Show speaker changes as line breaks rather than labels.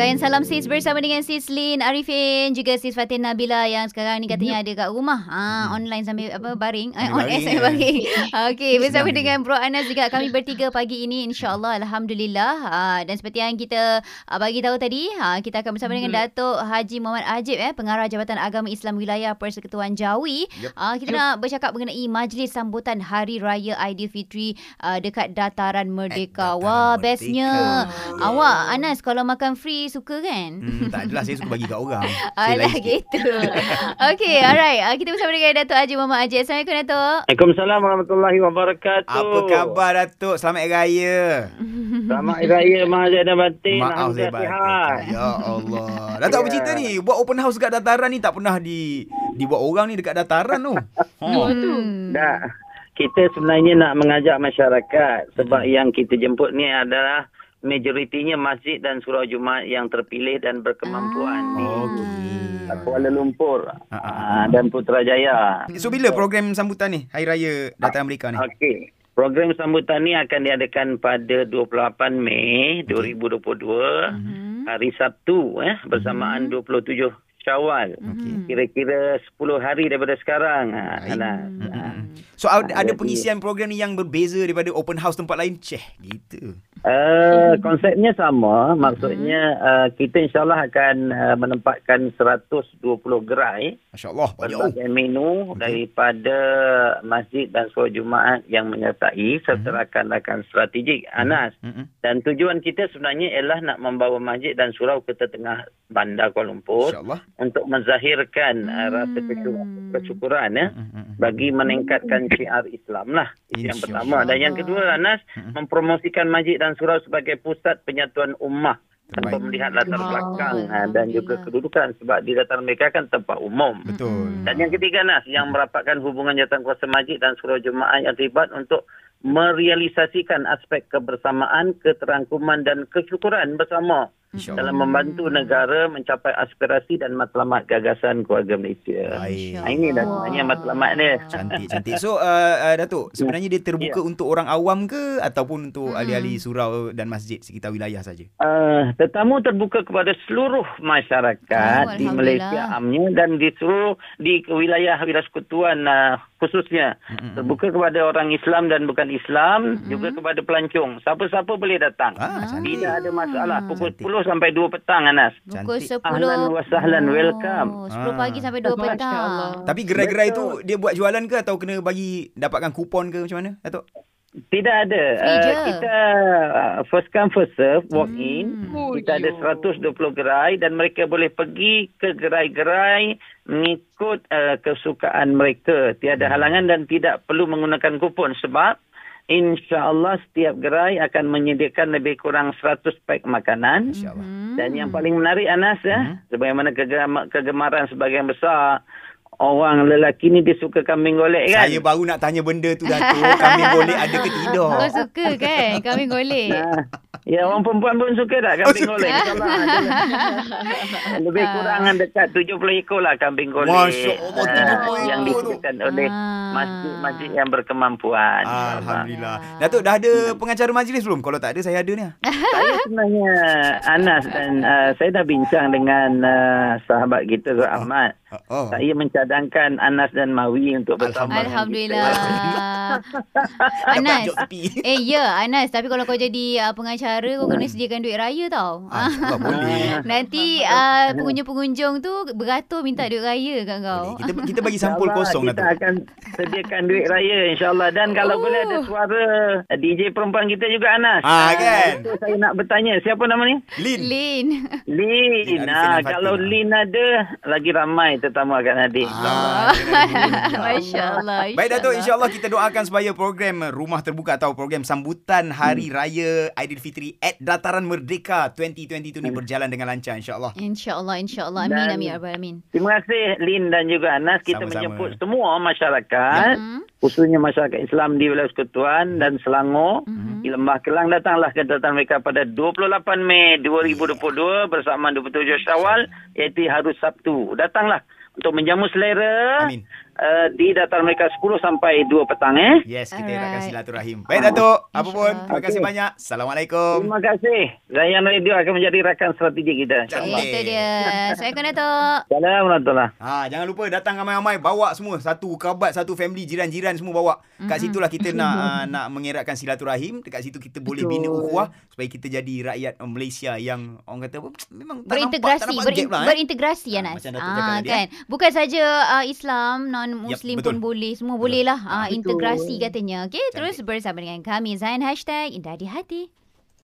Zain salam sis bersama dengan sis Lin Arifin juga sis Fatin Nabila yang sekarang ni katanya ada kat rumah. Ah hmm. online sambil apa baring. Eh, on
baring,
sambil
ya.
baring. Okey, bersama
Senang
dengan Bro Anas juga kami bertiga pagi ini insya-Allah alhamdulillah. Ah dan seperti yang kita ah, bagi tahu tadi, ah kita akan bersama dengan Datuk Haji Muhammad Ajib eh pengarah Jabatan Agama Islam Wilayah Persekutuan Jawi.
Yep.
Ah kita nak bercakap mengenai majlis sambutan Hari Raya Aidilfitri uh, dekat Dataran Merdeka.
Dataran
Wah,
Merdeka.
bestnya. Awak Anas kalau makan free suka kan?
Hmm, tak adalah saya suka bagi kat orang. Saya
Alah gitu. Okey, alright. Uh, kita bersama dengan Datuk Haji Muhammad Ajib. Assalamualaikum Datuk.
Waalaikumsalam warahmatullahi wabarakatuh.
Apa khabar Datuk? Selamat Hari Raya.
Selamat Hari Raya Mahajat dan Batin.
Maaf saya batin. Ya Allah. Datuk apa
Ya.
cerita ni? Buat open house dekat dataran ni tak pernah di dibuat orang ni dekat dataran tu. Oh.
Hmm.
Dah. Kita sebenarnya nak mengajak masyarakat sebab yang kita jemput ni adalah majoritinya masjid dan surau Jumaat yang terpilih dan berkemampuan di
Okey.
Kuala Lumpur
Ah, ah,
ah, dan Putrajaya.
So bila program sambutan ni? Hari Raya Dataran Merdeka ni?
Okey. Program sambutan ni akan diadakan pada 28 Mei 2022
Hmm.
hari Sabtu eh bersamaan 27 Syawal.
Okey.
Kira-kira 10 hari daripada sekarang. Ha,
Baik. Mm-mm. So ada, ada pengisian program ni yang berbeza daripada open house tempat lain? Ceh, gitu.
Uh, konsepnya sama. Maksudnya uh, kita insyaAllah akan uh, menempatkan 120 gerai
Masya Allah. Banyak.
menu
Okey.
daripada masjid dan surau Jumaat yang menyertai serta rakan-rakan strategik. Anas.
Mm-mm.
Dan tujuan kita sebenarnya ialah nak membawa masjid dan surau ke tengah bandar Kuala Lumpur untuk menzahirkan uh, rasa
Hmm.
kesyukuran, ya.
Mm-mm.
bagi meningkatkan syiar Islam lah. Itu yang pertama. Dan yang kedua, Anas,
Mm-mm.
mempromosikan masjid dan surau sebagai pusat penyatuan ummah tanpa
Terbaik.
melihat latar
Oh,
belakang ha, dan juga kedudukan sebab di dataran mereka kan tempat umum.
Betul.
Dan yang ketiga, Nas, yang merapatkan hubungan jawatan kuasa masjid dan surau jemaah yang terlibat untuk merealisasikan aspek kebersamaan, keterangkuman dan kesyukuran bersama
InsyaAllah.
dalam membantu negara mencapai aspirasi dan matlamat gagasan keluarga Malaysia.
Baik.
Ha, ini dah sebenarnya matlamat dia.
Cantik, cantik. So, uh, uh, Datuk, sebenarnya dia terbuka
Ya.
untuk orang awam ke ataupun untuk
Mm-mm.
ahli-ahli surau dan masjid sekitar wilayah saja?
Uh, tetamu terbuka kepada seluruh masyarakat
Oh,
di. Malaysia amnya dan di seluruh di wilayah wilayah sekutuan uh, khususnya
Mm-mm.
terbuka kepada orang Islam dan bukan Islam
Mm-mm.
juga kepada pelancong siapa-siapa boleh datang
Ah, cantik.
tidak ada masalah pukul
Cantik.
10 sampai 2 petang Anas
Pukul
Cantik.
10.
Ahlan wa sahlan,
Oh,
welcome.
10 pagi
Ah.
sampai 2
Masya
petang.
Allah.
Tapi gerai-gerai tu
Betul.
dia buat jualan ke atau kena bagi dapatkan kupon ke macam mana, Datuk?
Tidak ada
Free je.
uh, kita uh, first come first serve walk in
Hmm.
Kita ada 120 gerai dan mereka boleh pergi ke gerai-gerai mengikut uh, kesukaan mereka. Tiada halangan dan tidak perlu menggunakan kupon sebab insya-Allah setiap gerai akan menyediakan lebih kurang 100 pack makanan.
InsyaAllah.
Hmm.
Dan yang paling menarik Anas ya, sebagaimana kegema- kegemaran sebagian besar orang lelaki ni dia suka kambing golek kan.
Saya baru nak tanya benda tu, Datuk. Kami boleh ada ke tidak?
Kau suka kan kami golek?
Nah, ya orang perempuan pun suka tak kambing golek? InsyaAllah ada. Lebih kurang dekat 70 ekor lah kambing golek.
Masya Allah,
Ah,
70
Yang disediakan oleh
Ah.
masjid-masjid yang berkemampuan.
Alhamdulillah. Datuk, dah ada pengacara majlis belum? Kalau tak ada, saya ada ni.
Saya sebenarnya Anas dan uh, saya dah bincang dengan uh, sahabat kita Zul Ahmad.
Oh.
Saya mencadangkan Anas dan Mawi untuk bersama.
Alhamdulillah.
kita.
Anas. Eh ya Anas Tapi kalau kau jadi uh, pengacara Kau kena sediakan duit raya tau
Ah, boleh.
Nanti uh, pengunjung-pengunjung tu Beratur minta duit raya kat kau
Boleh. Kita kita bagi sampul
InsyaAllah
kosong
Kita
Datuk.
akan sediakan duit raya insyaAllah. Dan kalau
Oh.
boleh ada suara DJ perempuan kita juga Anas.
Ah, kan?
Itu saya nak bertanya. Siapa nama ni?
Lin.
Lin
Lin.
Lin
Ah,
dan Fatin.
kalau Lin ada, lagi ramai tetamu akan hadir.
Ah,
Masya Allah
Baik Datuk, insyaAllah kita doakan supaya program Rumah Terbuka atau program sambutan Hari Raya Aidilfitri at Dataran Merdeka 2022 ni berjalan dengan lancar insyaAllah.
InsyaAllah InsyaAllah Amin
Dan-
amin ya Rabbal Alamin
Terima kasih Lin dan juga Anas. Kita
Sama-sama.
menjemput semua masyarakat.
Mhm.
Khususnya masyarakat Islam di wilayah Persekutuan dan Selangor.
Mhm.
Di Lembah Kelang datanglah ke datang mereka pada 28 Mei 2022 bersama 27 Syawal iaitu hari Sabtu. Datanglah untuk menjamu selera.
Amin.
Uh, di dataran mereka 10 sampai 2 petang eh.
Yes, kita eratkan
Alright.
silaturahim. Baik Datuk, apa pun. Terima kasih
Okey.
banyak. Assalamualaikum.
Terima kasih. Zayan Radio akan menjadi rakan strategi kita.
Cantik.
Itu dia. Assalamualaikum Datuk.
Assalamualaikum warahmatullahi
Ha, jangan lupa datang ramai-ramai bawa semua satu kerabat, satu family, jiran-jiran semua bawa. Kat
Mhm.
situlah kita nak uh, nak mengeratkan silaturahim. Dekat situ kita boleh bina
Betul.
ukhuwah supaya kita jadi rakyat Malaysia yang orang kata apa? Memang tak
Berintegrasi,
nampak, tak nampak
berin,
gap lah, eh.
berintegrasi
Ah,
Anas.
macam Datuk cakap tadi,
kan. Bukan saja uh, Islam, non-Muslim
Yap,
pun boleh. Semua boleh lah. Uh,
Betul.
integrasi katanya. Okay, terus bersama dengan kami Zain Hashtag Indah di Hati.